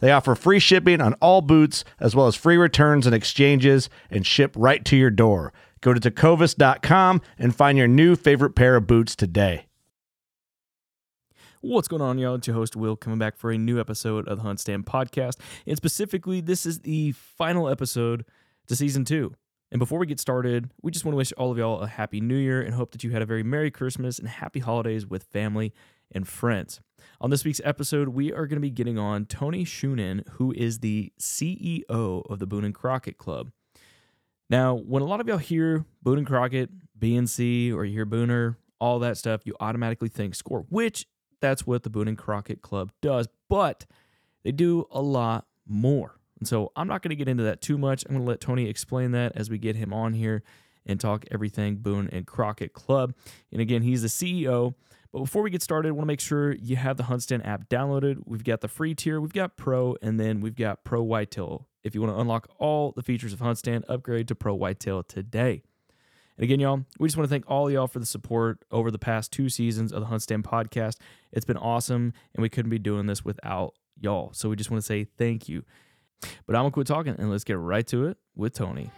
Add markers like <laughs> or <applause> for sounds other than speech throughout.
They offer free shipping on all boots, as well as free returns and exchanges, and ship right to your door. Go to tecovas.com and find your new favorite pair of boots today. What's going on, y'all? It's your host, Will, coming back for a new episode of the HuntStand podcast. And specifically, this is the final episode to season two. And before we get started, we just want to wish all of y'all a happy new year and hope that you had a very Merry Christmas and happy holidays with family and friends. On this week's episode, we are going to be getting on Tony Schoonen, who is the CEO of the Boone and Crockett Club. Now, when a lot of y'all hear Boone and Crockett, BNC, or you hear Booner, all that stuff, you automatically think score, which that's what the Boone and Crockett Club does, but they do a lot more. And so I'm not going to get into that too much. I'm going to let Tony explain that as we get him on here and talk everything Boone and Crockett Club. And again, he's the CEO but before we get started, I want to make sure you have the HuntStand app downloaded. We've got the free tier, we've got Pro, and then we've got Pro Whitetail. If you want to unlock all the features of HuntStand, upgrade to Pro Whitetail today. And again, y'all, we just want to thank all y'all for the support over the past two seasons of the HuntStand podcast. It's been awesome, and we couldn't be doing this without y'all. So we just want to say thank you. But I'm going to quit talking and let's get right to it with Tony.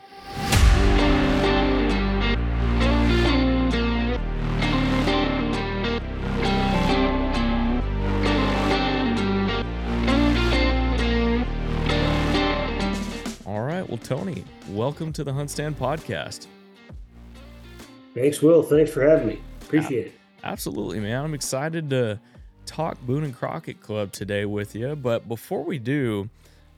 Well, Tony, welcome to the HuntStand podcast. Thanks, Will. Thanks for having me. Appreciate it. Absolutely, man. I'm excited to talk Boone and Crockett Club today with you. But before we do,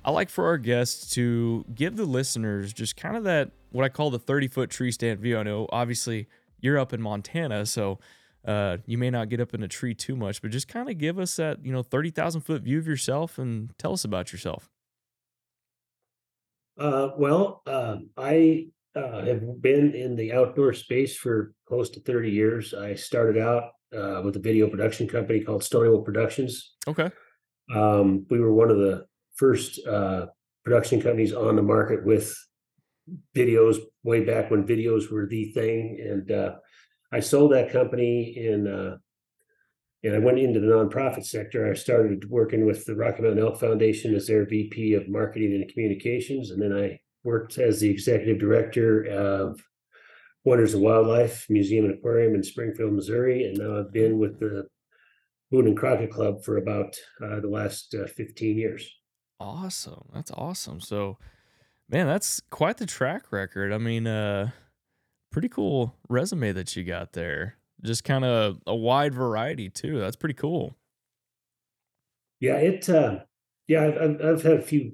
I like for our guests to give the listeners just kind of that what I call the 30 foot tree stand view. I know obviously you're up in Montana, so uh, you may not get up in a tree too much, but just kind of give us that you know 30,000 foot view of yourself and tell us about yourself. Uh, well, um, I uh, have been in the outdoor space for close to 30 years. I started out uh, with a video production company called Storywood Productions. Okay. Um, we were one of the first uh, production companies on the market with videos way back when videos were the thing. And uh, I sold that company in uh, and I went into the nonprofit sector. I started working with the Rocky Mountain Elk Foundation as their VP of Marketing and Communications, and then I worked as the executive director of Wonders of Wildlife Museum and Aquarium in Springfield, Missouri, and now I've been with the Boone and Crockett Club for about uh, the last uh, 15 years. Awesome. That's awesome. So, man, that's quite the track record. I mean, uh, pretty cool resume that you got there just kind of a wide variety too. That's pretty cool. Yeah, it. Uh, yeah, I've, I've had a few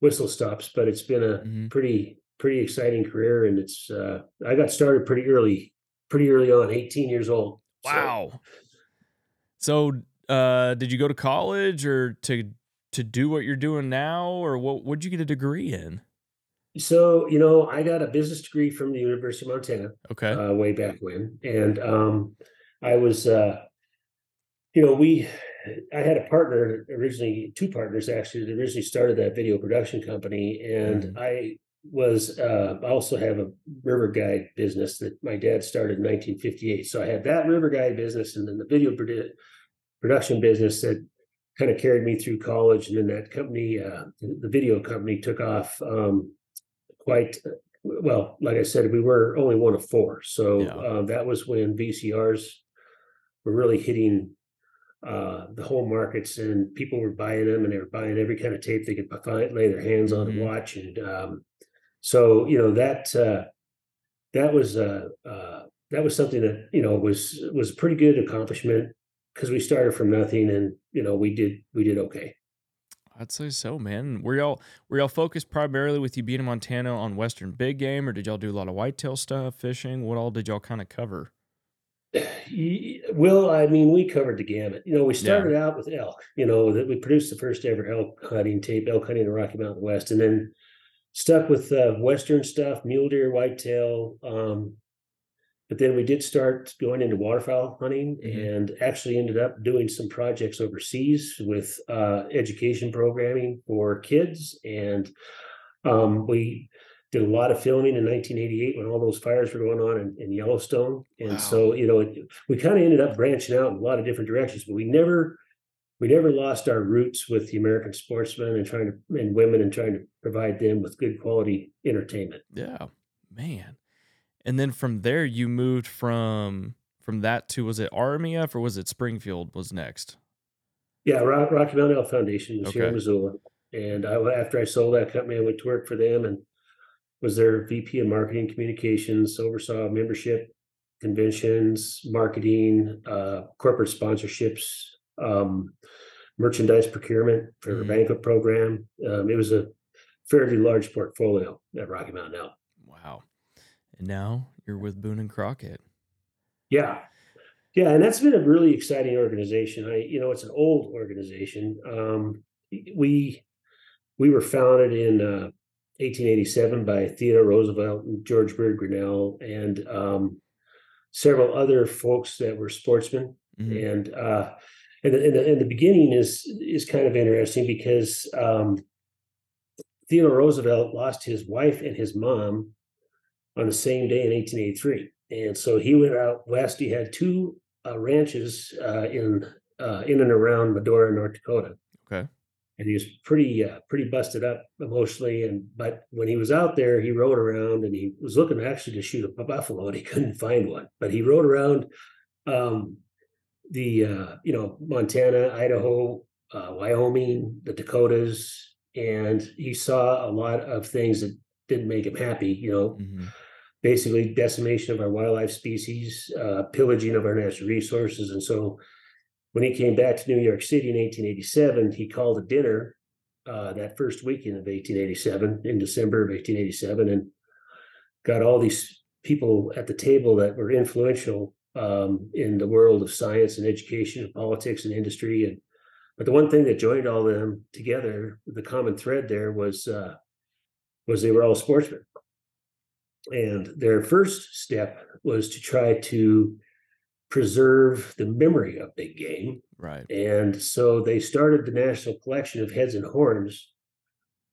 whistle stops, but it's been a mm-hmm. pretty pretty exciting career, and it's. Uh, I got started pretty early, pretty early on, 18 years old. Wow. So, so uh, did you go to college or to to do what you're doing now, or what? Would you get a degree in? So, you know, I got a business degree from the University of Montana. Okay. Uh, way back when. And um, I was, uh, you know, we, I had a partner originally, two partners actually, that originally started that video production company. And mm. I was uh, I also have a river guide business that my dad started in 1958. So I had that river guide business and then the video produ- production business that kind of carried me through college. And then that company, uh, the video company, took off um, quite well. Like I said, we were only one of four. So Yeah. uh, that was when VCRs were really hitting uh, the home markets, and people were buying them, and they were buying every kind of tape they could find, lay their hands on and Mhm. watch. And um, so, you know that uh, that was uh, uh, that was something that you know was was a pretty good accomplishment because we started from nothing, and you know we did we did okay. I'd say so, man. Were y'all were y'all focused primarily with you being in Montana on Western big game, or did y'all do a lot of whitetail stuff, fishing? What all did y'all kind of cover? <sighs> Well, I mean, we covered the gamut. You know, we started out with elk. You know, that we produced the first ever elk hunting tape, elk hunting in the Rocky Mountain West, and then stuck with uh, western stuff, mule deer, whitetail. Um, but then we did start going into waterfowl hunting, Mhm. and actually ended up doing some projects overseas with uh, education programming for kids, and um, we did a lot of filming in 1988 when all those fires were going on in, in Yellowstone. And Wow. so, you know, it, we kind of ended up branching out in a lot of different directions, but we never, we never lost our roots with the American sportsmen and trying to, and women and trying to provide them with good quality entertainment. Yeah, man. And then from there, you moved from from that to was it RMEF or was it Springfield was next? Yeah, Rock, Rocky Mountain Elk Foundation was here in Missoula. And I, after I sold that company, I went to work for them and was their VP of marketing communications, oversaw membership, conventions, marketing, uh, corporate sponsorships, um, merchandise procurement for the Mhm. banquet program. Um, it was a fairly large portfolio at Rocky Mountain Elk. And now you're with Boone and Crockett. Yeah. Yeah, and that's been a really exciting organization. I, you know, it's an old organization. Um, we we were founded in uh, 1887 by Theodore Roosevelt and George Bird Grinnell and um, several other folks that were sportsmen. Mhm. And uh, and, the, and, the, and the beginning is is kind of interesting because um, Theodore Roosevelt lost his wife and his mom on the same day in 1883, and so he went out west. He had two uh, ranches uh, in uh, in and around Medora, North Dakota, Okay. and he was pretty uh, pretty busted up emotionally. And but when he was out there, he rode around and he was looking actually to shoot a buffalo, and he couldn't find one. But he rode around um, the uh, you know Montana, Idaho, uh, Wyoming, the Dakotas, and he saw a lot of things that didn't make him happy. You know, Mhm. Basically decimation of our wildlife species, uh, pillaging of our natural resources. And so when he came back to New York City in 1887, he called a dinner uh, that first weekend of 1887, in December of 1887, and got all these people at the table that were influential um, in the world of science and education and politics and industry. And but the one thing that joined all of them together, the common thread there was uh, was they were all sportsmen. And their first step was to try to preserve the memory of big game. Right. And so they started the National Collection of Heads and Horns,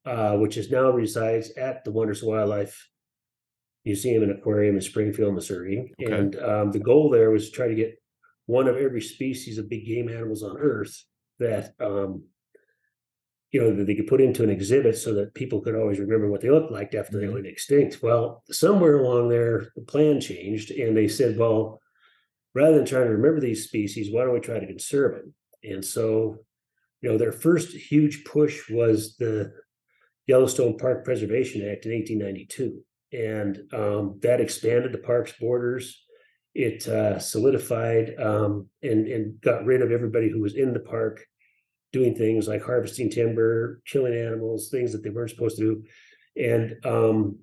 uh, which is now resides at the Wonders of Wildlife Museum and Aquarium in Springfield, Missouri. Okay. And um, the goal there was to try to get one of every species of big game animals on Earth that um, you know that they could put into an exhibit so that people could always remember what they looked like after they Mhm. went extinct. Well, somewhere along there, the plan changed, and they said, well, rather than trying to remember these species, why don't we try to conserve them? And so, you know, their first huge push was the Yellowstone Park Preservation Act in 1892, and um, that expanded the park's borders. It uh, solidified um, and and got rid of everybody who was in the park doing things like harvesting timber, killing animals, things that they weren't supposed to do. And um,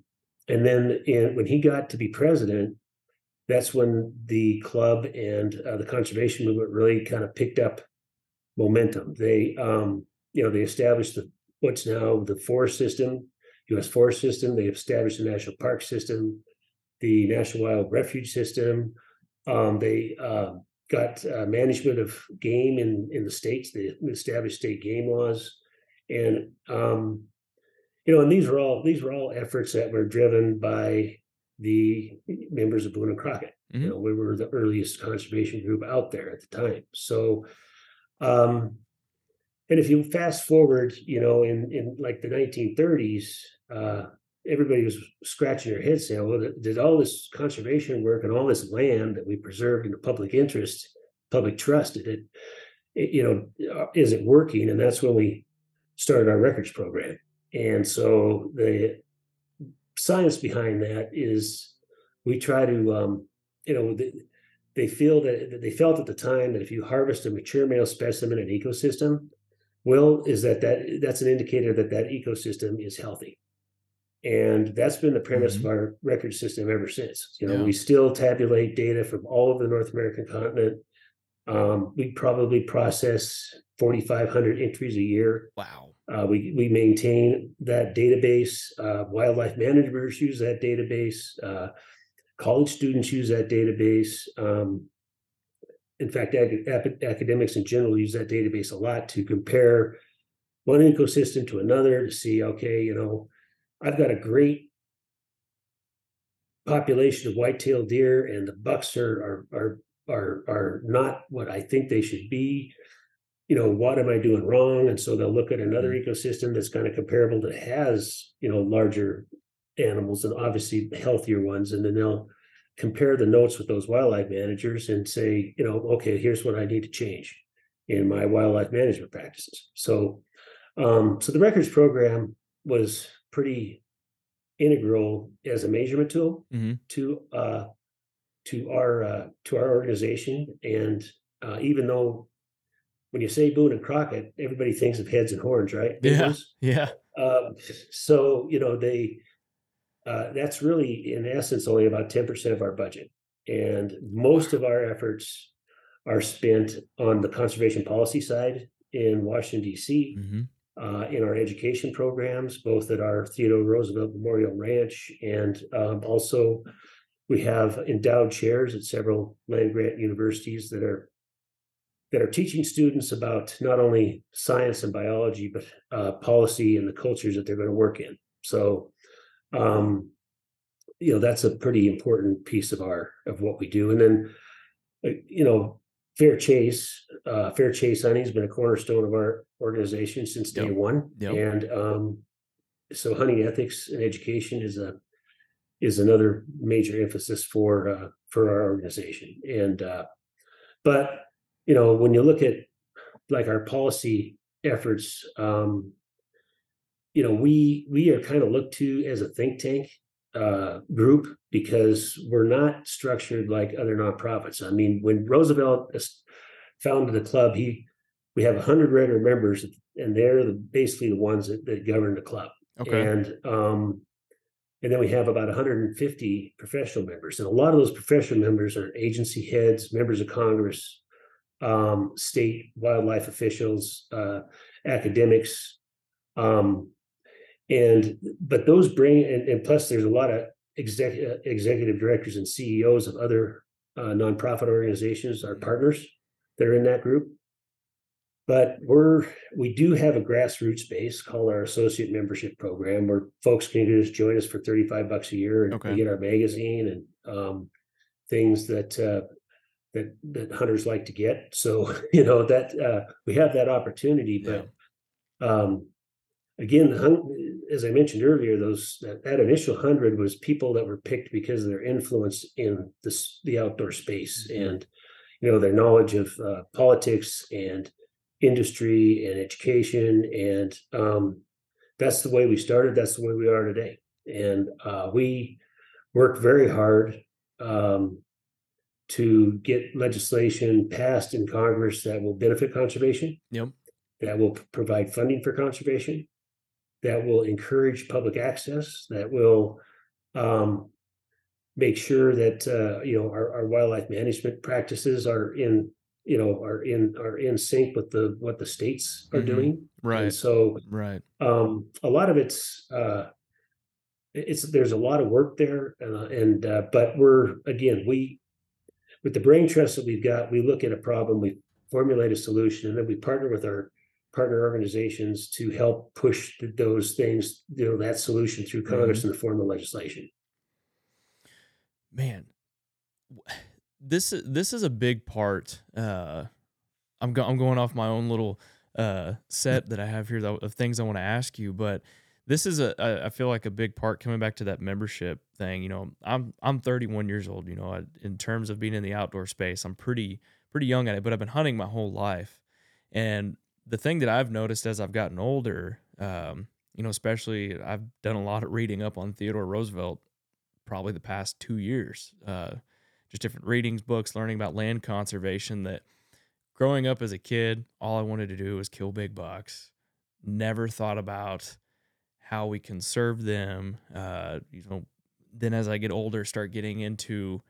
and then in, when he got to be president, that's when the club and uh, the conservation movement really kind of picked up momentum. They um, you know they established the what's now the forest system, U.S. forest system. They established the national park system, the national wild refuge system. Um, they uh, got uh, management of game in in the states. They established state game laws, and um, you know, and these were all these were all efforts that were driven by the members of Boone and Crockett. Mhm. You know, we were the earliest conservation group out there at the time. So, um, and if you fast forward, you know, in in like the 1930s, uh, everybody was scratching their heads saying, "Well, did all this conservation work and all this land that we preserved in the public interest, public trust, did it, it you know, uh, is it working?" And that's when we started our records program. And so the science behind that is we try to, um, you know, they, they feel that they felt at the time that if you harvest a mature male specimen in an ecosystem, well, is that that that's an indicator that that ecosystem is healthy, and that's been the premise Mhm. of our record system ever since. You know, Yeah. we still tabulate data from all over the North American continent. Um, we probably process 4,500 entries a year. Wow. Uh, we we maintain that database. Uh, wildlife managers use that database. Uh, college students use that database. Um, in fact, ac- ac- academics in general use that database a lot to compare one ecosystem to another to see, okay, you know, I've got a great population of white-tailed deer, and the bucks are are are are are not what I think they should be you know, what am I doing wrong? And so they'll look at another ecosystem that's kind of comparable that has, you know, larger animals and obviously healthier ones. And then they'll compare the notes with those wildlife managers and say, you know, okay, here's what I need to change in my wildlife management practices. So, um, so the records program was pretty integral as a measurement tool Mhm. to uh, to our uh, to our organization. And uh, even though when you say Boone and Crockett, everybody thinks of heads and horns, right? Yeah. Yeah. Um, so you know they uh, that's really in essence only about ten percent of our budget, and most of our efforts are spent on the conservation policy side in Washington D.C. hmm Uh, in our education programs, both at our Theodore Roosevelt Memorial Ranch and um, also we have endowed chairs at several land grant universities that are that are teaching students about not only science and biology, but uh, policy and the cultures that they're going to work in. So, um, you know, that's a pretty important piece of our of what we do. And then, uh, you know, fair chase, uh, fair chase Honey's been a cornerstone of our organization since day Yep. one. Yep. And um, so, hunting ethics and education is a is another major emphasis for uh, for our organization. And uh, but you know, when you look at like our policy efforts, um, you know, we we are kind of looked to as a think tank uh, group because we're not structured like other nonprofits. I mean, when Roosevelt founded the club, he we have hundred regular members, and they're the, basically the ones that, that govern the club. Okay. And um, and then we have about 150 professional members, and a lot of those professional members are agency heads, members of Congress, um, state wildlife officials, uh, academics, um, and but those bring and, and plus there's a lot of exec, uh, executive directors and CEOs of other uh, nonprofit organizations, our partners that are in that group. But we're we do have a grassroots base called our associate membership program where folks can just join us for 35 bucks a year and Okay. get our magazine and um, things that uh, that that hunters like to get. So <laughs> you know that uh, we have that opportunity, Yeah. but um, again, the as I mentioned earlier, those that, that initial hundred was people that were picked because of their influence in this the outdoor space Mhm. and you know their knowledge of uh, politics and industry and education and um, that's the way we started. That's the way we are today, and uh, we work very hard um, to get legislation passed in Congress that will benefit conservation Yep. that will provide funding for conservation, that will encourage public access, that will um, make sure that uh, you know our, our wildlife management practices are in you know are in are in sync with the what the states are Mhm. doing. And Right. so Right. um, a lot of it's uh, it's there's a lot of work there, uh, and uh, but we're again we with the brain trust that we've got, we look at a problem, we formulate a solution, and then we partner with our partner organizations to help push those things, you know, that solution through Congress in the form of legislation. man this is this is a big part uh i'm go- i'm going off my own little uh set that i have here of things i want to ask you but this is a I I feel like a big part coming back to that membership thing you know i'm i'm 31 years old you know I, in terms of being in the outdoor space i'm pretty pretty young at it but i've been hunting my whole life and the thing that i've noticed as i've gotten older um you know especially i've done a lot of reading up on theodore roosevelt probably the past two years. Uh, just different readings, books, learning about land conservation. That growing up as a kid, all I wanted to do was kill big bucks. Never thought about how we conserve them. Uh, you know, then as I get older, start getting into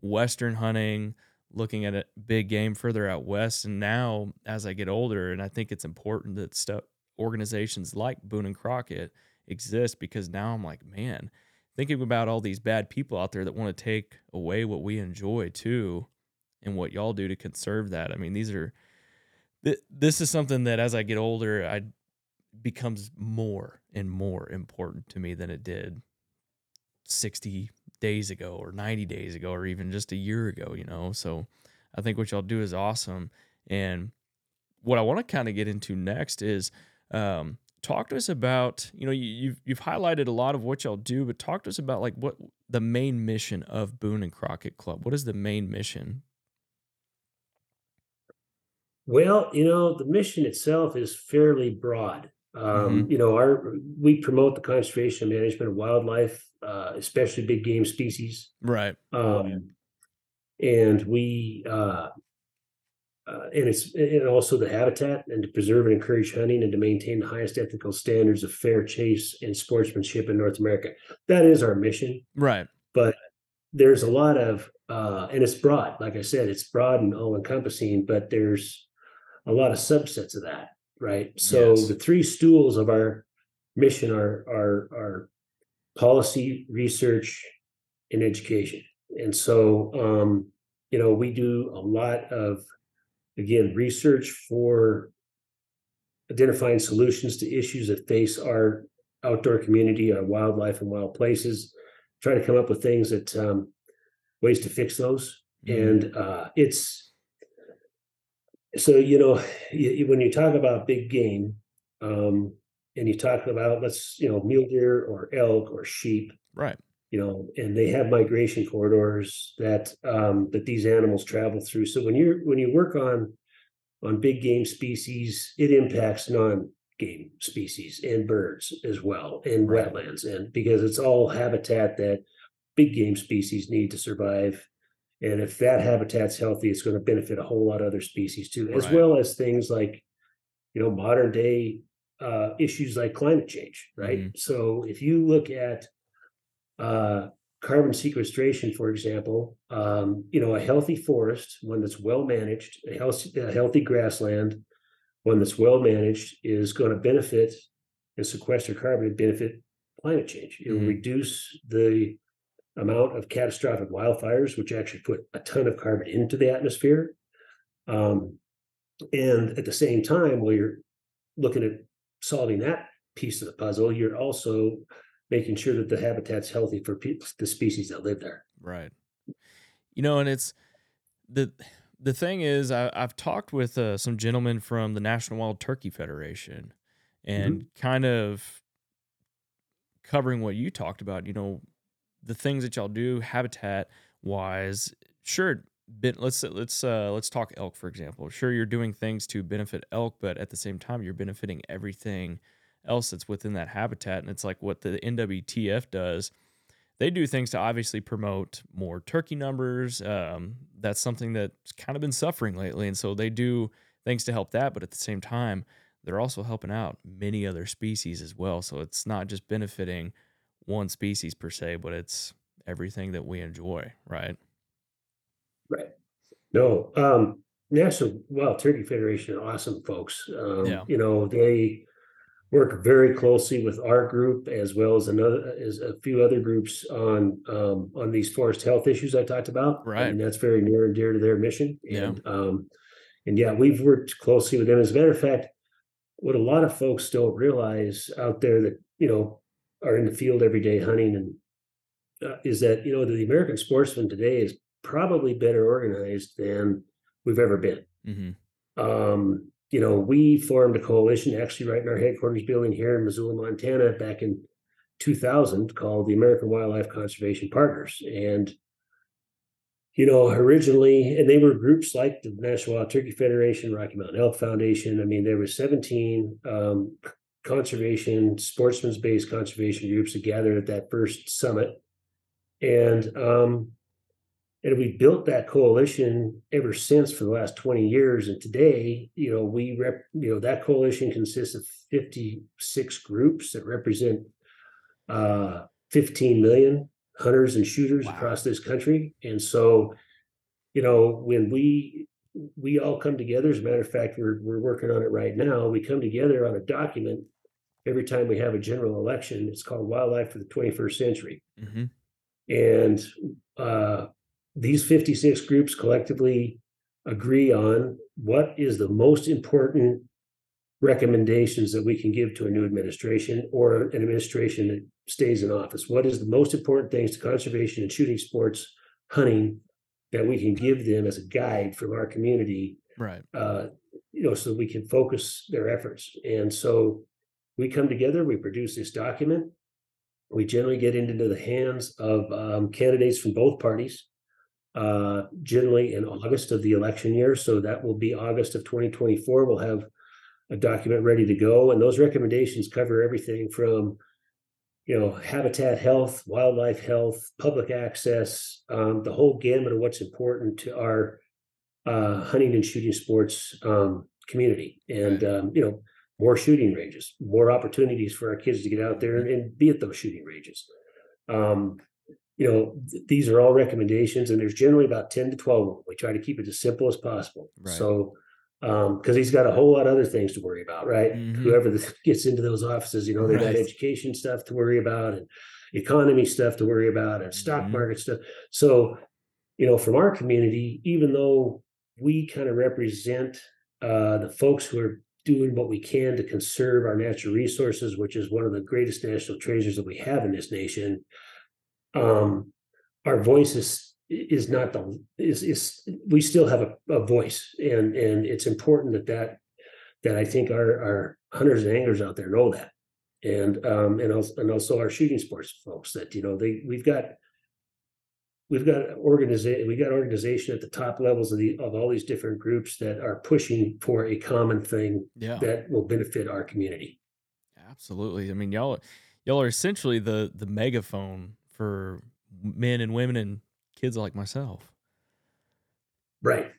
Western hunting, looking at a big game further out west. And now, as I get older, and I think it's important that stuff organizations like Boone and Crockett exist because now I'm like, man, thinking about all these bad people out there that want to take away what we enjoy too and what y'all do to conserve that. I mean, these are th- this is something that as I get older, I becomes more and more important to me than it did 60 days ago or 90 days ago or even just a year ago, you know. So I think what y'all do is awesome. And what I want to kind of get into next is um talk to us about you know you, you've you've highlighted a lot of what y'all do but talk to us about like what the main mission of boone and crockett club what is the main mission Well, you know, the mission itself is fairly broad. Um, You know, our we promote the conservation and management of wildlife, uh, especially big game species. right Um, and we uh, uh, and it's and also the habitat and to preserve and encourage hunting and to maintain the highest ethical standards of fair chase and sportsmanship in North America. That is our mission. right But there's a lot of uh, and it's broad. Like I said, it's broad and all encompassing. But there's a lot of subsets of that, right? So Yes. the three stools of our mission are are are policy, research, and education. And so, um, you know, we do a lot of, again, research for identifying solutions to issues that face our outdoor community, our wildlife and wild places, trying to come up with things that, um, ways to fix those. Mhm. And uh, it's, so, you know, when you talk about big game, um, and you talk about, let's, you know, mule deer or elk or sheep, right you know, and they have migration corridors that um, that these animals travel through. So when you're when you work on on big game species, it impacts non game species and birds as well and Right. wetlands, and because it's all habitat that big game species need to survive. And if that habitat's healthy, it's going to benefit a whole lot of other species too, as Right. well as things like, you know, modern day uh, issues like climate change, right? Mhm. So if you look at uh, carbon sequestration, for example, um, you know, a healthy forest, one that's well managed, a healthy, a healthy grassland, one that's well managed is going to benefit and sequester carbon and benefit climate change. It will Mhm. reduce the amount of catastrophic wildfires, which actually put a ton of carbon into the atmosphere. Um, and at the same time, while you're looking at solving that piece of the puzzle, you're also making sure that the habitat's healthy for pe- the species that live there. Right. You know, and it's the the thing is, I, I've talked with uh, some gentlemen from the National Wild Turkey Federation, and kind of covering what you talked about. You know, the things that y'all do habitat wise. Sure, let's let's uh, let's talk elk for example. Sure, you're doing things to benefit elk, but at the same time, you're benefiting everything else that's within that habitat. And it's like what the NWTF does they do things to obviously promote more turkey numbers. Um, that's something that's kind of been suffering lately. And so they do things to help that. But at the same time, they're also helping out many other species as well. So it's not just benefiting one species per se, but it's everything that we enjoy, right? Right. No, um, National Wild Turkey Federation, awesome folks. Um, Yeah. you know, they work very closely with our group as well as another as a few other groups on um on these forest health issues I talked about. Right. and that's very near and dear to their mission. Yeah. And um and yeah, we've worked closely with them. As a matter of fact, what a lot of folks don't realize out there that you know are in the field every day hunting and uh, is that you know the American sportsman today is probably better organized than we've ever been. Mm-hmm. Um, you know, we formed a coalition actually right in our headquarters building here in Missoula, Montana, back in 2000, called the American Wildlife Conservation Partners, and you know, originally, and they were groups like the National Wild Turkey Federation, Rocky Mountain Elk Foundation. I mean, there were 17 um, conservation, sportsman's based conservation groups that gathered at that first summit. And um, and we built that coalition ever since for the last 20 years. And today, you know, we rep, you know, that coalition consists of 56 groups that represent uh, 15 million hunters and shooters Wow. across this country. And so, you know, when we we all come together, as a matter of fact, we're we're working on it right now. We come together on a document every time we have a general election. It's called Wildlife for the 21st Century. Mm-hmm. And uh, these 56 groups collectively agree on what is the most important recommendations that we can give to a new administration or an administration that stays in office. What is the most important things to conservation and shooting sports, hunting that we can give them as a guide from our community Right. uh, you know, so we can focus their efforts. And so we come together, we produce this document. We generally get into the hands of um, candidates from both parties, uh, generally in August of the election year. So that will be August of 2024. We'll have a document ready to go. And those recommendations cover everything from you know, habitat health, wildlife health, public access, um, the whole gamut of what's important to our uh, hunting and shooting sports um, community, and um, you know, more shooting ranges, more opportunities for our kids to get out there and, and be at those shooting ranges. Um, you know, th- these are all recommendations, and there's generally about ten to twelve. of them. We try to keep it as simple as possible. Right. So, because he's got a whole lot of other things to worry about, right? Mhm. Whoever the, <laughs> gets into those offices, you know, they've got education stuff to worry about, and economy stuff to worry about, and stock Mhm. market stuff. So, you know, from our community, even though we kind of represent uh, the folks who are doing what we can to conserve our natural resources, which is one of the greatest national treasures that we have in this nation. Um, our voice is is not the is is we still have a, a voice, and and it's important that that that I think our our hunters and anglers out there know that, and um and also and also our shooting sports folks that you know they we've got we've got organization we got organization at the top levels of the of all these different groups that are pushing for a common thing Yeah. that will benefit our community Absolutely. I mean, y'all y'all are essentially the the megaphone for men and women and kids like myself. right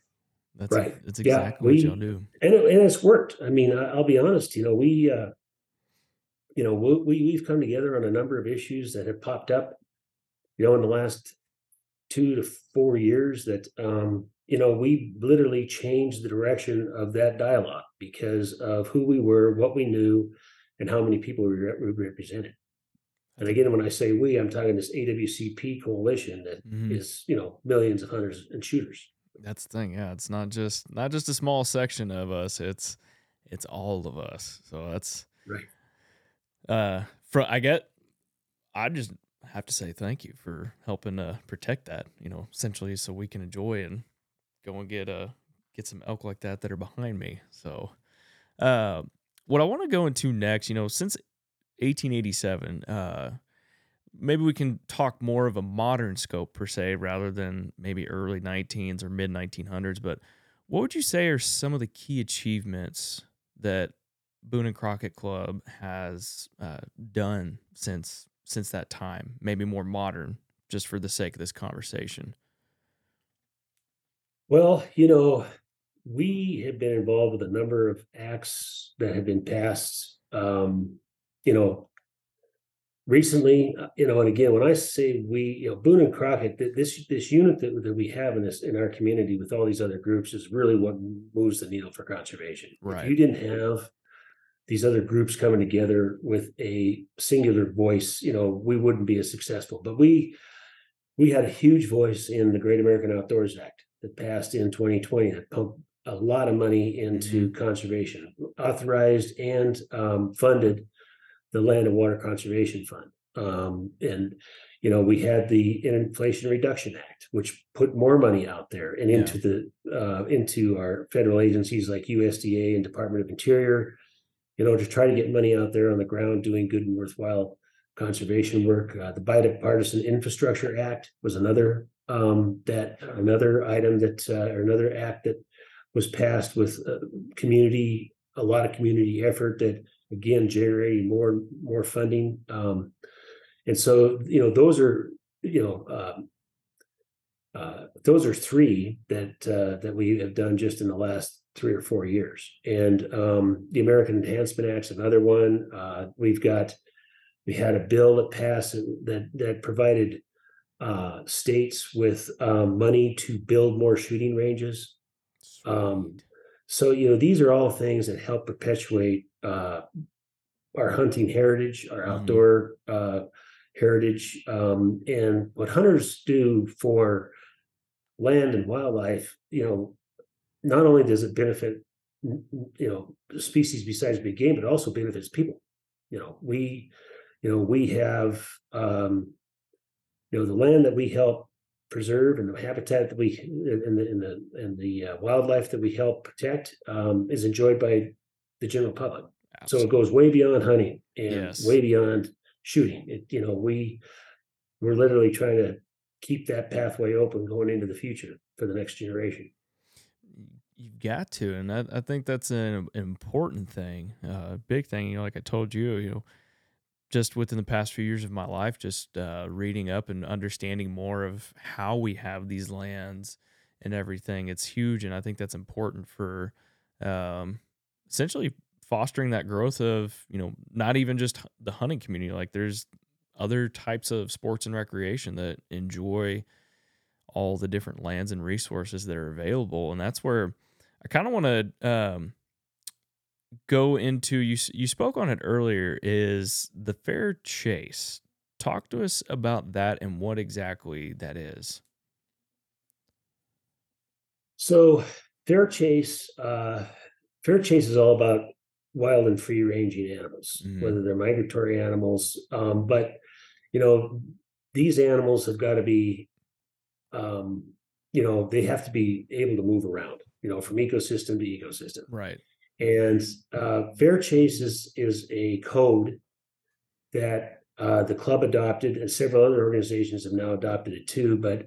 That's Right. that's Yeah, exactly what y'all do. and it, and it's worked i mean I, i'll be honest you know we uh you know we, we we've come together on a number of issues that have popped up you know in the last two to four years that um you know we literally changed the direction of that dialogue because of who we were what we knew and how many people we, re- we represented and again when i say we i'm talking this awcp coalition that is Mhm. you know millions of hunters and shooters That's the thing. Yeah, it's not just not just a small section of us. It's it's all of us. So that's Right. Uh, for I get, I just have to say thank you for helping uh protect that. You know, essentially, so we can enjoy and go and get uh get some elk like that that are behind me. So, uh, what I want to go into next, you know, since 1887, uh, maybe we can talk more of a modern scope per se rather than maybe early 19s or mid 1900s but what would you say are some of the key achievements that boone and crockett club has uh, done since since that time maybe more modern just for the sake of this conversation Well, you know, we have been involved with a number of acts that have been passed. Um, you know, recently, uh, you know, and again, when I say we, you know, Boone and Crockett, this this unit that, that we have in this in our community with all these other groups is really what moves the needle for conservation. Right. If you didn't have these other groups coming together with a singular voice, you know, we wouldn't be as successful. But we we had a huge voice in the Great American Outdoors Act that passed in 2020 that pumped a lot of money into conservation, authorized and um, funded the Land and Water Conservation Fund. Um, and you know, we had the Inflation Reduction Act, which put more money out there and Yeah. into the uh, into our federal agencies like USDA and Department of Interior, you know, to try to get money out there on the ground doing good and worthwhile conservation work. Uh, the Bipartisan Infrastructure Act was another um, that another item that uh, or another act that was passed with uh, community a lot of community effort that again generating more more funding. Um, and so you know those are you know um, uh, those are three that uh, that we have done just in the last three or four years. And um, the American Enhancement Act's another one. Uh, we've got we had a bill that passed that that provided uh, states with um, money to build more shooting ranges. Um, So you know these are all things that help perpetuate uh, our hunting heritage, our Mhm. outdoor uh, heritage, um, and what hunters do for land and wildlife. You know, not only does it benefit you know species besides big game, but it also benefits people. You know, we you know we have um, you know the land that we help preserve and the habitat that we and the and the and the uh, wildlife that we help protect um, is enjoyed by the general public. So it goes way beyond hunting and Yes. way beyond shooting. It you know we we're literally trying to keep that pathway open going into the future for the next generation. You've got to, and I, I think that's an important thing, a big thing. You know, like I told you, you know, just within the past few years of my life, just uh, reading up and understanding more of how we have these lands and everything. It's huge, and I think that's important for um, essentially fostering that growth of you know not even just the hunting community. Like there's other types of sports and recreation that enjoy all the different lands and resources that are available, and that's where I kind of want to um, go into. You you spoke on it earlier. Is the fair chase? Talk to us about that and what exactly that is. So fair chase, uh, fair chase is all about wild and free ranging animals, Mhm. whether they're migratory animals. Um, but you know, these animals have got to be, um, you know, they have to be able to move around. You know, from ecosystem to ecosystem. Right. And uh, Fair Chase is, is a code that uh, the club adopted, and several other organizations have now adopted it too. But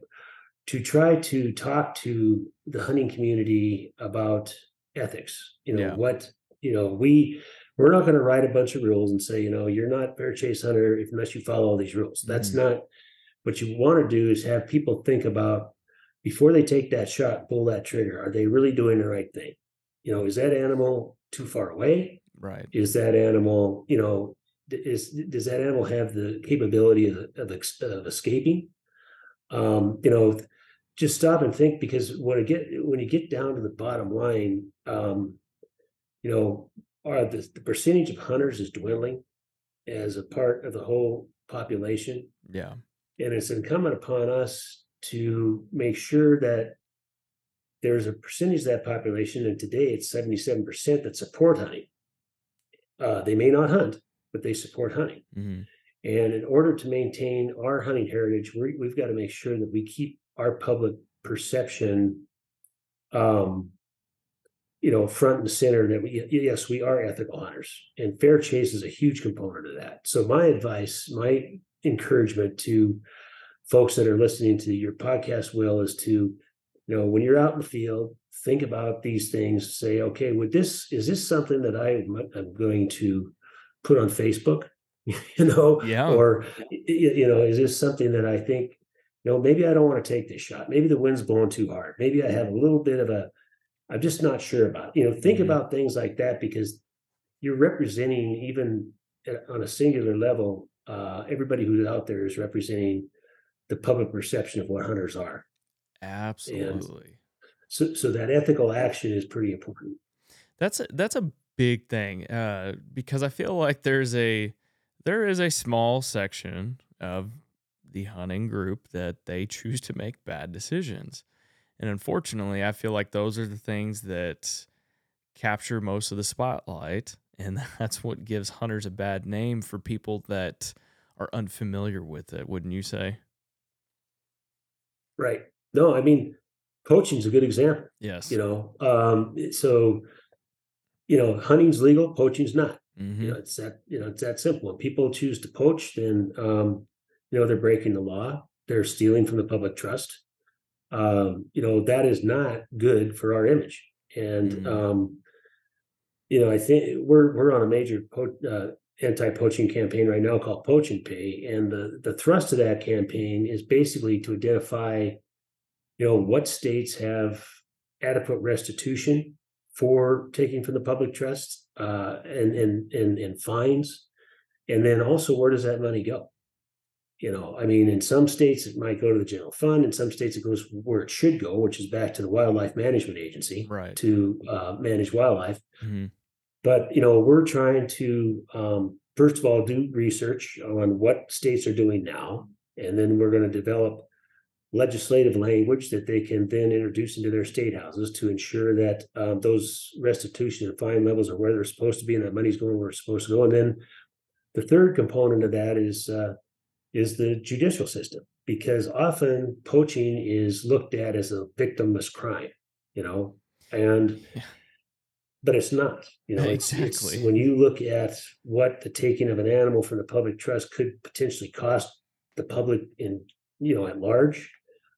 to try to talk to the hunting community about ethics, you know, Yeah. what you know, we we're not going to write a bunch of rules and say, you know, you're not fair chase hunter unless you follow all these rules. That's Mhm. not what you want to do. Is have people think about before they take that shot, pull that trigger. Are they really doing the right thing? You know, is that animal too far away? Right. is that animal you know is does that animal have the capability of, of, of escaping um you know just stop and think because when get when you get down to the bottom line um you know are the, the percentage of hunters is dwindling as a part of the whole population Yeah. and it's incumbent upon us to make sure that there's a percentage of that population, and today it's 77% that support hunting. Uh, they may not hunt, but they support hunting. hmm And in order to maintain our hunting heritage, we, we've got to make sure that we keep our public perception, um, you know, front and center. That we yes, we are ethical hunters, and fair chase is a huge component of that. So my advice, my encouragement to folks that are listening to your podcast, Will, is to you know when you're out in the field, think about these things. Say, okay, would this is this something that I am going to put on Facebook? <laughs> you know, Yeah. or you know is this something that i think you know maybe i don't want to take this shot maybe the wind's blowing too hard maybe i have a little bit of a i'm just not sure about it. you know think Mhm. about things like that because you're representing even on a singular level uh everybody who's out there is representing the public perception of what hunters are Absolutely. so so that ethical action is pretty important That's a, that's a big thing uh, because I feel like there's a there is a small section of the hunting group that they choose to make bad decisions, And unfortunately, I feel like those are the things that capture most of the spotlight. And <laughs> that's what gives hunters a bad name for people that are unfamiliar with it, wouldn't you say? Right. No, I mean, poaching is a good example. Yes. You know, um, so you know, hunting's legal, poaching's not. hmm You know, it's that you know it's that simple. When people choose to poach, then um, you know they're breaking the law. They're stealing from the public trust. Um, you know that is not good for our image. And Mm. um, you know, I think we're we're on a major po- uh, anti-poaching campaign right now called Poach and Pay, and the the thrust of that campaign is basically to identify, you know, what states have adequate restitution for taking from the public trust uh, and, and and and fines, and then also where does that money go? You know, I mean, in some states it might go to the general fund. In some states it goes where it should go, which is back to the Wildlife Management Agency Right. to uh, manage wildlife. hmm But you know, we're trying to um, first of all do research on what states are doing now, and then we're going to develop legislative language that they can then introduce into their state houses to ensure that um, those restitution and fine levels are where they're supposed to be, and that money's going where it's supposed to go. And then the third component of that is uh, is the judicial system, because often poaching is looked at as a victimless crime, you know, and Yeah. but it's not. You know, <laughs> it's, it's Exactly. when you look at what the taking of an animal from the public trust could potentially cost the public in you know at large,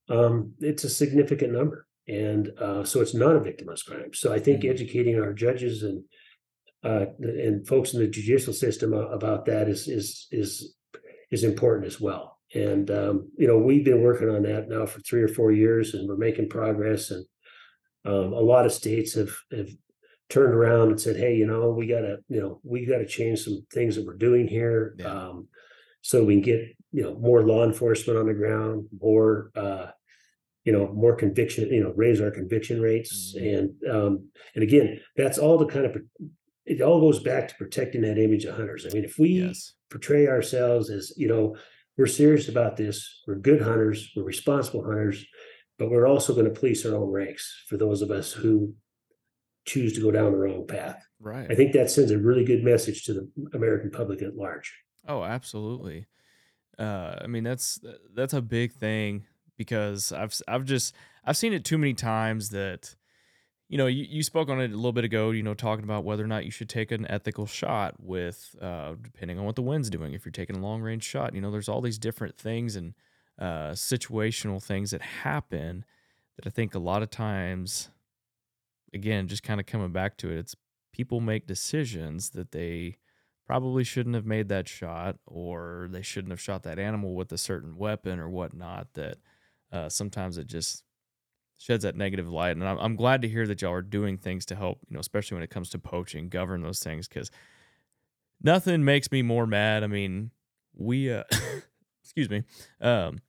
um, it's a significant number, and uh, so it's not a victimless crime. So I think Mhm. educating our judges and uh, and folks in the judicial system about that is is is is important as well. And um, you know, we've been working on that now for three or four years, and we're making progress. And um, a lot of states have have turned around and said, "Hey, you know, we gotta, you know, we gotta change some things that we're doing here, Yeah. um, so we can get, you know, more law enforcement on the ground, more, uh, you know, more conviction, you know, raise our conviction rates, Mhm. and um, and again, that's all the kind of it all goes back to protecting that image of hunters. I mean, if we Yes. portray ourselves as you know we're serious about this we're good hunters we're responsible hunters but we're also going to police our own ranks for those of us who choose to go down the wrong path Right. i think that sends a really good message to the american public at large Oh, absolutely. Uh, I mean, that's that's a big thing because I've I've just I've seen it too many times that, you know, you, you spoke on it a little bit ago. You know, talking about whether or not you should take an ethical shot with, uh, depending on what the wind's doing. If you're taking a long range shot, you know, there's all these different things and uh, situational things that happen that I think a lot of times, again, just kind of coming back to it, it's people make decisions that they probably shouldn't have made that shot or they shouldn't have shot that animal with a certain weapon or whatnot that uh, sometimes it just sheds that negative light and I'm, I'm glad to hear that y'all are doing things to help you know especially when it comes to poaching govern those things because nothing makes me more mad. I mean we uh <laughs> excuse me um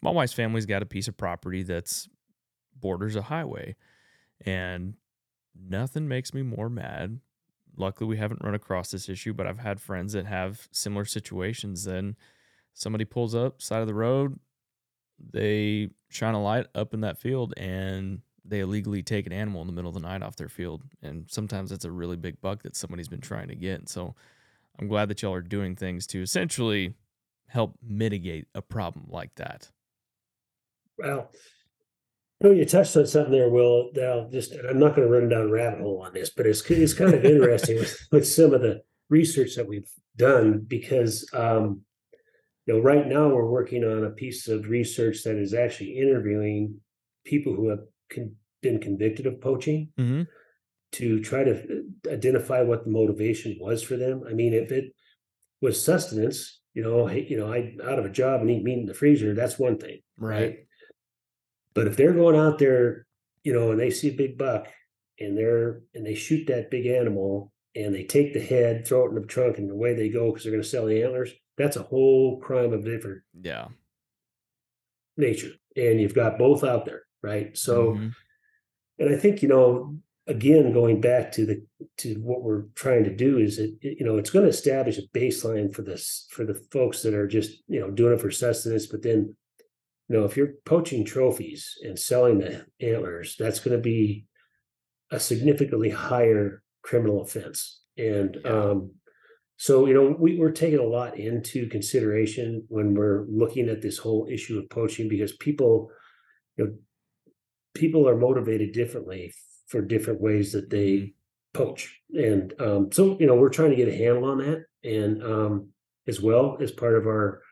my wife's family's got a piece of property that's borders a highway and nothing makes me more mad. Luckily we haven't run across this issue but i've had friends that have similar situations then somebody pulls up side of the road they shine a light up in that field and they illegally take an animal in the middle of the night off their field and sometimes it's a really big buck that somebody's been trying to get so i'm glad that y'all are doing things to essentially help mitigate a problem like that well you know, you touched on something there, Will. I'll just, I'm not going to run down rabbit hole on this, but it's it's kind of interesting <laughs> with, with some of the research that we've done because um, you know right now we're working on a piece of research that is actually interviewing people who have con- been convicted of poaching mm-hmm. to try to identify what the motivation was for them. I mean, if it was sustenance, you know, you know, I out of a job and eat meat in the freezer, that's one thing, right? But if they're going out there, you know, and they see a big buck and they're and they shoot that big animal and they take the head, throw it in the trunk, and away they go because they're going to sell the antlers, that's a whole crime of different yeah nature. And you've got both out there, right? So Mhm. and I think you know again going back to the to what we're trying to do is it it- you know it's going to establish a baseline for this for the folks that are just you know doing it for sustenance but then you know, if you're poaching trophies and selling the antlers, that's going to be a significantly higher criminal offense. And um, so, you know, we, we're taking a lot into consideration when we're looking at this whole issue of poaching because people, you know, people are motivated differently for different ways that they Mhm. poach. And um, so, you know, we're trying to get a handle on that. And um, as well as part of our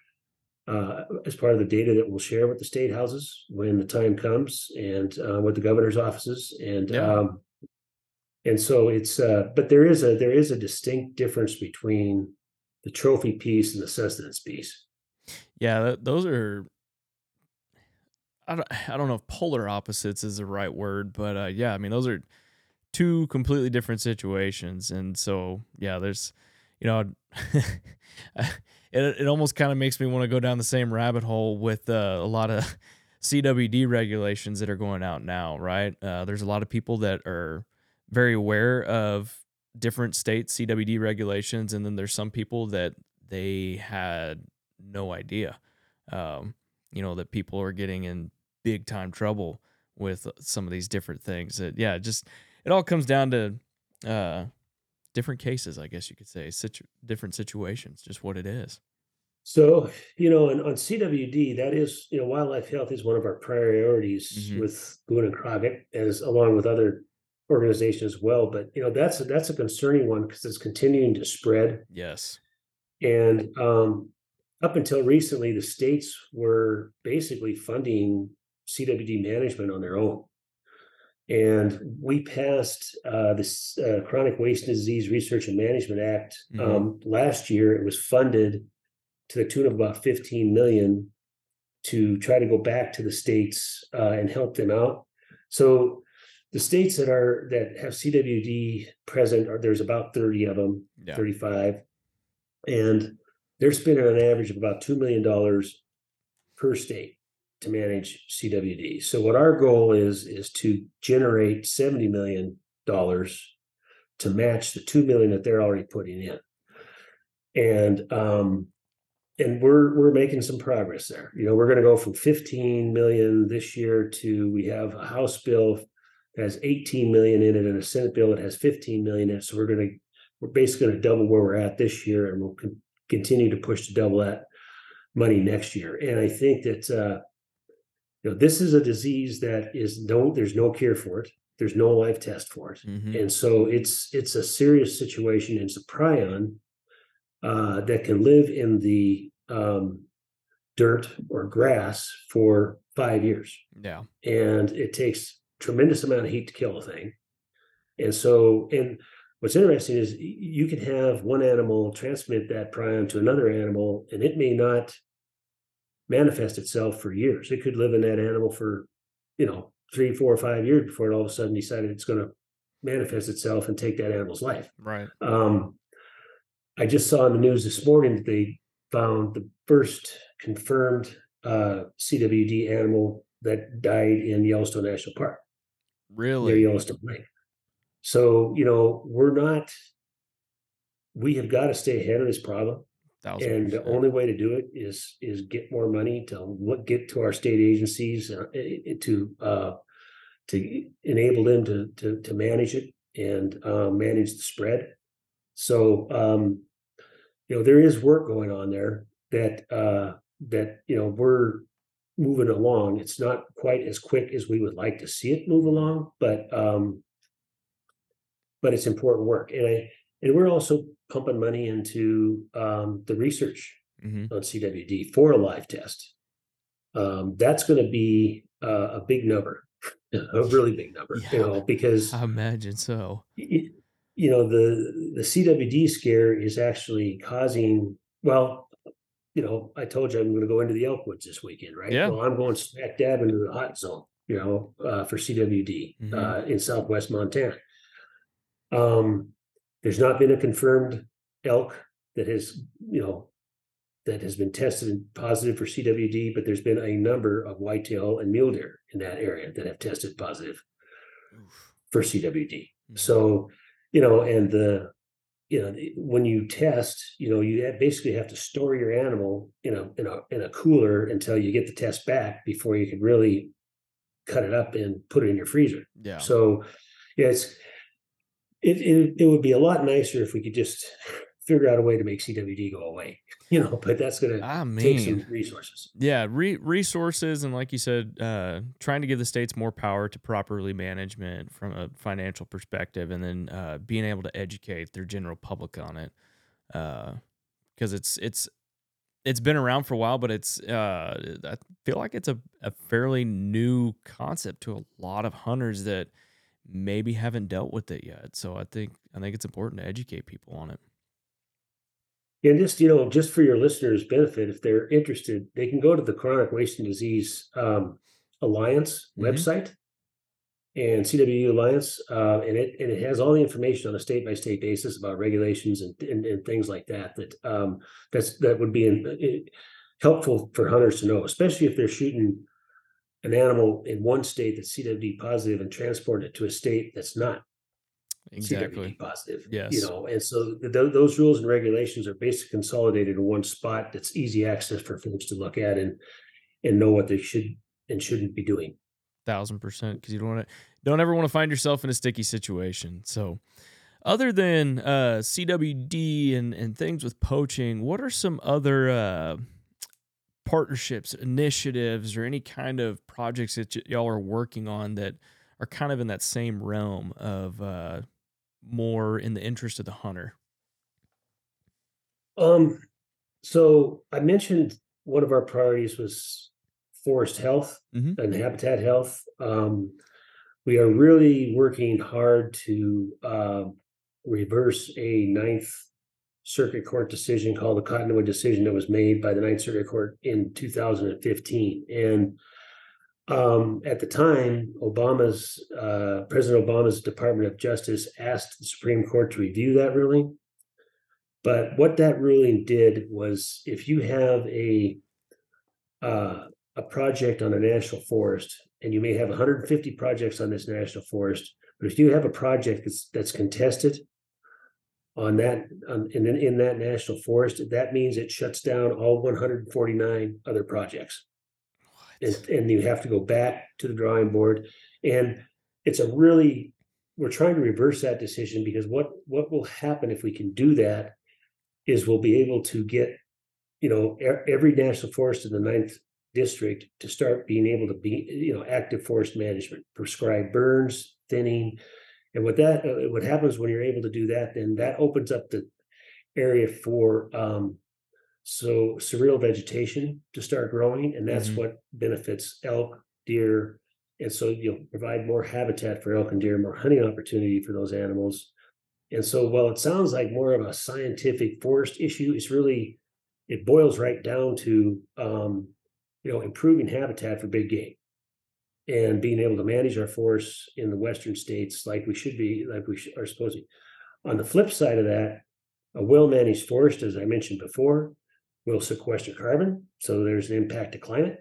uh, as part of the data that we'll share with the state houses when the time comes and uh, with the governor's offices and Yeah. um, and so it's uh, but there is a there is a distinct difference between the trophy piece and the sustenance piece Yeah, th- those are. I don't, <sighs> I don't know if polar opposites is the right word, but uh, yeah, I mean those are two completely different situations, and so yeah, there's, you know, <laughs> it it almost kind of makes me want to go down the same rabbit hole with uh, a lot of <laughs> CWD regulations that are going out now, right? Uh, there's a lot of people that are very aware of different state CWD regulations, and then there's some people that they had no idea, um, you know, that people are getting in big time trouble with some of these different things. That yeah, just it all comes down to uh, different cases, I guess you could say, situ- different situations, just what it is. so you know and on cwd that is you know wildlife health is one of our priorities Mhm. with boone and crockett as along with other organizations as well but you know that's a, that's a concerning one because it's continuing to spread Yes. And um, up until recently, the states were basically funding CWD management on their own. And we passed uh, this uh, Chronic Wasting Disease Research and Management Act um, last year. It was funded to the tune of about 15 million to try to go back to the states uh, and help them out. So the states that are that have CWD present are there's about 30 of them Yeah. 35 and they're spending an average of about $2 million per state to manage cwd so what our goal is is to generate $70 million to match the 2 million that they're already putting in. And um and we're we're making some progress there. You know we're going to go from 15 million this year to we have a house bill that has 18 million in it and a senate bill that has 15 million in it. So we're going to we're basically going to double where we're at this year and we'll con- continue to push to double that money next year. And i think that uh you know this is a disease that is no there's no cure for it. There's no life test for it. Mhm. and so it's it's a serious situation. It's a prion uh, that can live in the um, dirt or grass for five years. Yeah. and it takes tremendous amount of heat to kill a thing. And so, and what's interesting is you can have one animal transmit that prion to another animal, and it may not manifest itself for years. It could live in that animal for, you know, three, four, or five years before it all of a sudden decided it's going to manifest itself and take that animal's life. Right. Um, I just saw in the news this morning that they found the first confirmed uh, CWD animal that died in Yellowstone National Park near Really. Yellowstone Lake. So you know we're not. We have got to stay ahead of this problem, Thousand and the only way to do it is is get more money to look, get to our state agencies uh, to uh, to enable them to to to manage it and uh, manage the spread. So um, you know there is work going on there that uh, that you know we're moving along. It's not quite as quick as we would like to see it move along, but um, but it's important work. And I and we're also pumping money into um, the research Mhm. on CWD for a live test. Um, that's going to be uh, a big number, <laughs> a really big number, Yeah. you know, because I imagine so. y- you know the the CWD scare is actually causing well you know I told you I'm going to go into the Elkwoods this weekend right Yeah. well I'm going smack dab into the hot zone you know uh, for CWD Mhm. uh, in southwest Montana um there's not been a confirmed elk that has you know that has been tested and positive for CWD but there's been a number of whitetail and mule deer in that area that have tested positive Oof. for CWD Mhm. so, you know, and the you know, when you test, you know, you basically have to store your animal in a in a in a cooler until you get the test back before you can really cut it up and put it in your freezer. Yeah. So, yeah, it's it, it it would be a lot nicer if we could just figure out a way to make CWD go away, <laughs> you know. But that's gonna I take some resources. yeah, re- resources and like you said, uh, trying to give the states more power to properly management from a financial perspective, and then uh, being able to educate their general public on it, because it's it's it's been around for a while, but it's uh, I feel like it's a, a fairly new concept to a lot of hunters that maybe haven't dealt with it yet. So I think I think it's important to educate people on it. And just you know, just for your listeners' benefit, if they're interested, they can go to the Chronic Wasting Disease um, Alliance Mhm. website and CWD Alliance, uh, and it and it has all the information on a state by state basis about regulations and, and and things like that. That um, that's that would be in, it, helpful for hunters to know, especially if they're shooting an animal in one state that's CWD positive and transporting it to a state that's not Exactly. Positive. Yes. You know, and so th- th- those rules and regulations are basically consolidated in one spot that's easy access for folks to look at and and know what they should and shouldn't be doing. thousand percent because you don't want to don't ever want to find yourself in a sticky situation so other than uh cwd and and things with poaching what are some other uh partnerships initiatives or any kind of projects that y- y'all are working on that are kind of in that same realm of uh more in the interest of the hunter Um, so I mentioned one of our priorities was forest health Mhm. and habitat health. Um, we are really working hard to uh, reverse a Ninth Circuit Court decision called the Cottonwood decision that was made by the Ninth Circuit Court in 2015. And um, at the time, Obama's uh, President Obama's Department of Justice asked the Supreme Court to review that ruling. But what that ruling did was if you have a uh, a project on a national forest, and you may have 150 projects on this national forest, but if you have a project that's that's contested on that on, in in that national forest, that means it shuts down all 149 other projects, and and you have to go back to the drawing board, and it's a really we're trying to reverse that decision because what what will happen if we can do that is we'll be able to get you know every national forest in the ninth district to start being able to be you know active forest management prescribe burns thinning. And what that uh, what happens when you're able to do that then that opens up the area for um so seral vegetation to start growing and that's Mhm. what benefits elk deer and so you'll provide more habitat for elk and deer more hunting opportunity for those animals. And so while it sounds like more of a scientific forest issue it's really it boils right down to um you know improving habitat for big game. And being able to manage our forests in the western states like we should be like we are supposed to. On the flip side of that a well-managed forest as i mentioned before will sequester carbon so there's an impact to climate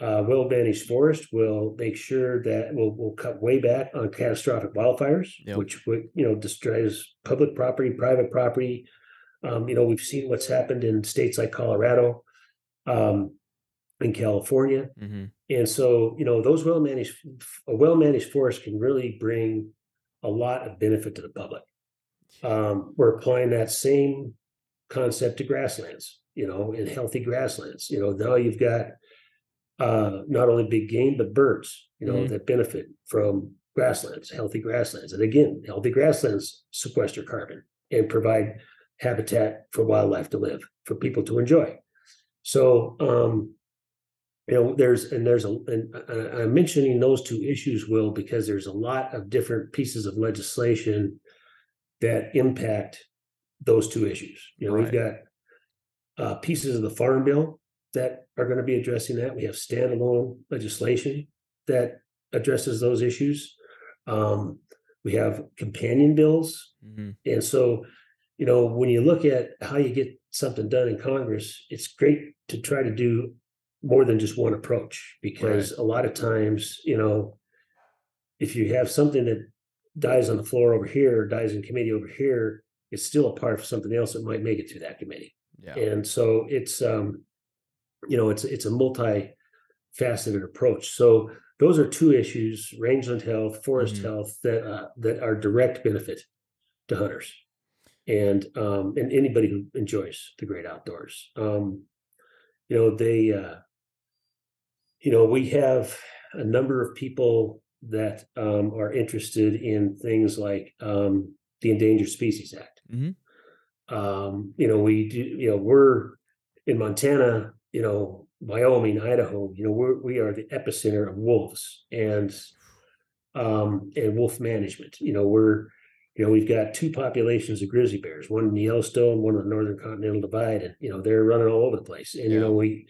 uh, well-managed forest will make sure that we'll, we'll cut way back on catastrophic wildfires, Yep. which would you know destroys public property, private property. Um, you know we've seen what's happened in states like Colorado, um, in California, hmm and so you know those well-managed a well-managed forest can really bring a lot of benefit to the public. Um, we're applying that same concept to grasslands, you know, and healthy grasslands. You know now you've got uh, not only big game but birds, you know, Mhm. that benefit from grasslands, healthy grasslands, and again, healthy grasslands sequester carbon and provide habitat for wildlife to live, for people to enjoy. So, um, you know, there's and there's a and I'm mentioning those two issues, Will, because there's a lot of different pieces of legislation that impact those two issues. You know, we've got uh, pieces of the farm bill that are going to be addressing that. We have standalone legislation that addresses those issues. Um, we have companion bills hmm and so, you know, when you look at how you get something done in Congress, it's great to try to do more than just one approach because a lot of times, you know, if you have something that dies on the floor over here, dies in committee over here, it's still a part of something else that might make it through that committee. Yeah. And so it's um, you know, it's it's a multi-faceted approach. So those are two issues: rangeland health, forest Mhm. health, that uh, that are direct benefit to hunters, and um, and anybody who enjoys the great outdoors. Um, you know, they, uh, you know, we have a number of people that um, are interested in things like um, the Endangered Species Act. Mhm. Um, you know, we do. You know, we're in Montana. You know, Wyoming, Idaho. You know, we're we are the epicenter of wolves and um, and wolf management. You know, we're you know we've got two populations of grizzly bears, one in the Yellowstone, one in the Northern Continental Divide, and you know they're running all over the place. And you know we,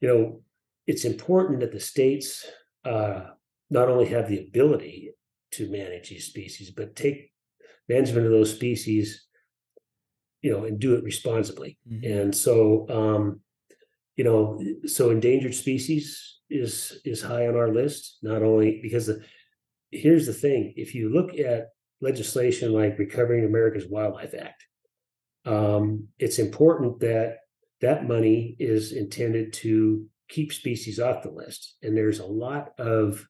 you know, it's important that the states uh, not only have the ability to manage these species, but take management of those species, you know, and do it responsibly. Mhm. And so, um, you know, so endangered species is is high on our list. Not only because the here's the thing: if you look at legislation like Recovering America's Wildlife Act, um, it's important that that money is intended to keep species off the list. And there's a lot of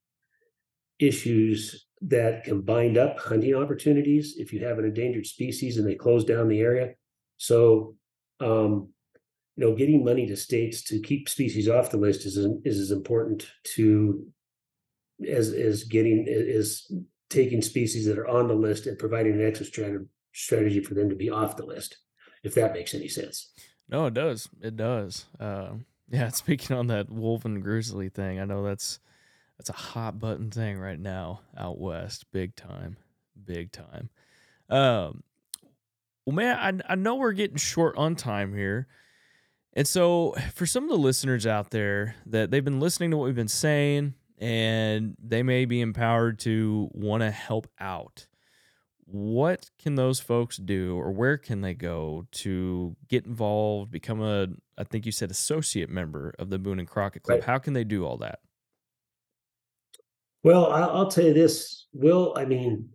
issues that can bind up hunting opportunities if you have an endangered species and they close down the area. So, um, you know, getting money to states to keep species off the list is is as important to as as getting is taking species that are on the list and providing an exit strategy for them to be off the list, if that makes any sense. No, it does. It does. Uh, <laughs> yeah, speaking on that wolf and grizzly thing, I know that's that's a hot button thing right now out west, big time, big time. Um, well, man, I I know we're getting short on time here, and so for some of the listeners out there that they've been listening to what we've been saying, and they may be empowered to want to help out what can those folks do or where can they go to get involved become a i think you said associate member of the boone and crockett club Right. how can they do all that Well, I'll, I'll tell you this, Will. I mean,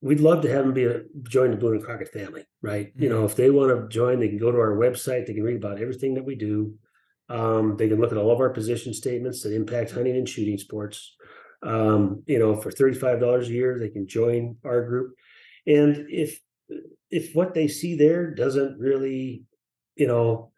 we'd love to have them be a, join the Boone and Crockett family, right? You know, if they want to join, they can go to our website. They can read about everything that we do. Um, they can look at all of our position statements that impact hunting and shooting sports. Um, you know, for thirty-five dollars a year, they can join our group. And if if what they see there doesn't really, you know,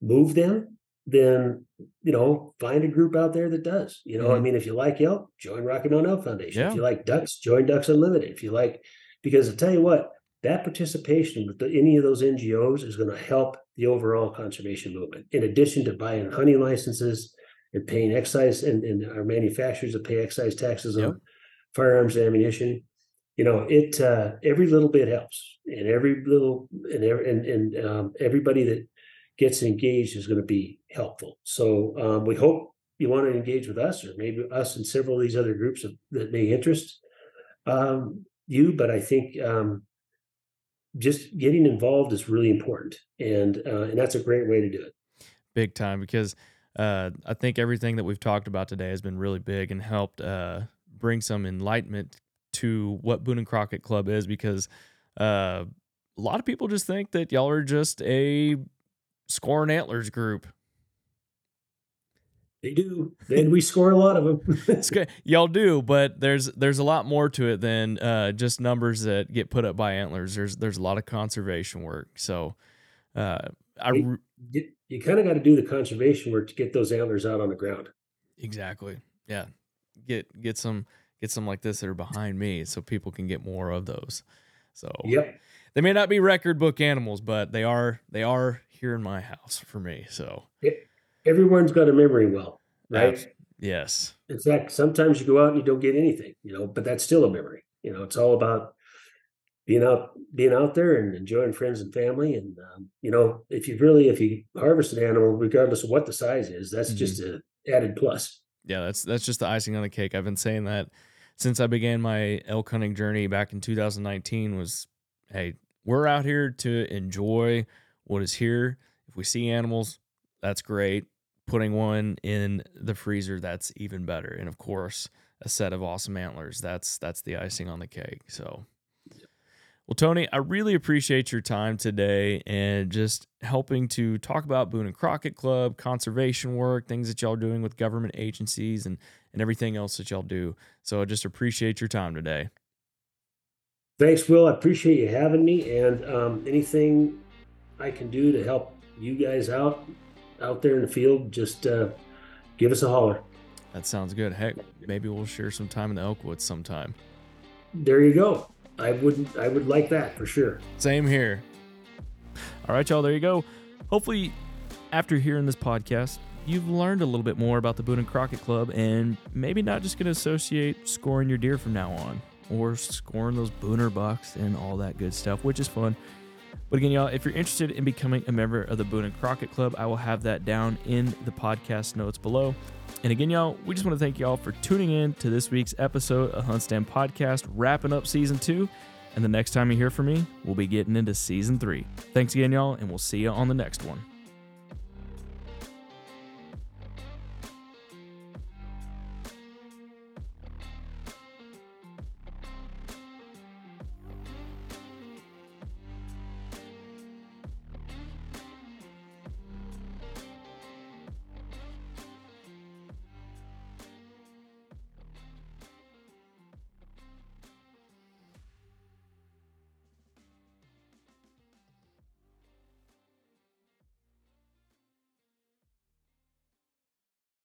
move them, then you know, find a group out there that does. You know, I Mhm. mean, if you like elk, join Rocky Mountain Elk Foundation. Yeah. If you like ducks, join Ducks Unlimited. If you like, because I tell you what, that participation with the, any of those NGOs is going to help the overall conservation movement. In addition to buying hunting licenses and paying excise, and, and our manufacturers that pay excise taxes Yep. on firearms and ammunition, you know, it uh, every little bit helps, and every little and every, and and um, everybody that gets engaged is going to be helpful. So um, we hope you want to engage with us, or maybe us and several of these other groups that may interest um, you. But I think um, just getting involved is really important, and uh, and that's a great way to do it. big time because uh, i think everything that we've talked about today has been really big and helped uh, bring some enlightenment to what boone and crockett club is because uh, a lot of people just think that y'all are just a scoring antlers group They do, and we score a lot of them. <laughs> <laughs> It's good. Y'all do, but there's there's a lot more to it than uh, just numbers that get put up by antlers. There's there's a lot of conservation work. So uh, I re- you, you kind of got to do the conservation work to get those antlers out on the ground. exactly yeah get get some get some like this that are behind me so people can get more of those. So Yep. they may not be record book animals, but they are they are here in my house for me. So Everyone's got a memory well, right? abs- yes, In fact, sometimes you go out and you don't get anything, you know, but that's still a memory. You know, it's all about being out, being out there and enjoying friends and family. And um, you know, if you really, if you harvest an animal, regardless of what the size is, that's Mhm. just a added plus. yeah, that's that's just the icing on the cake. I've been saying that since I began my elk hunting journey back in 2019 was hey, we're out here to enjoy what is here. If we see animals, that's great. Putting one in the freezer, that's even better. And of course, a set of awesome antlers. That's that's the icing on the cake. So Well, Tony, I really appreciate your time today and just helping to talk about Boone and Crockett Club, conservation work, things that y'all are doing with government agencies, and and everything else that y'all do. So I just appreciate your time today. Thanks, Will. I appreciate you having me, and um, anything I can do to help you guys out out there in the field, just uh, give us a holler. That sounds good. Heck, maybe we'll share some time in the Elkwoods sometime. There you go. I would I would like that for sure. Same here. All right, y'all. There you go. Hopefully, after hearing this podcast, you've learned a little bit more about the Boone and Crockett Club, and maybe not just going to associate scoring your deer from now on, or scoring those booner bucks and all that good stuff, which is fun. But again, y'all, if you're interested in becoming a member of the Boone and Crockett Club, I will have that down in the podcast notes below. And again, y'all, we just want to thank y'all for tuning in to this week's episode of HuntStand Podcast, wrapping up season two. And the next time you hear from me, we'll be getting into season three. Thanks again, y'all, and we'll see you on the next one.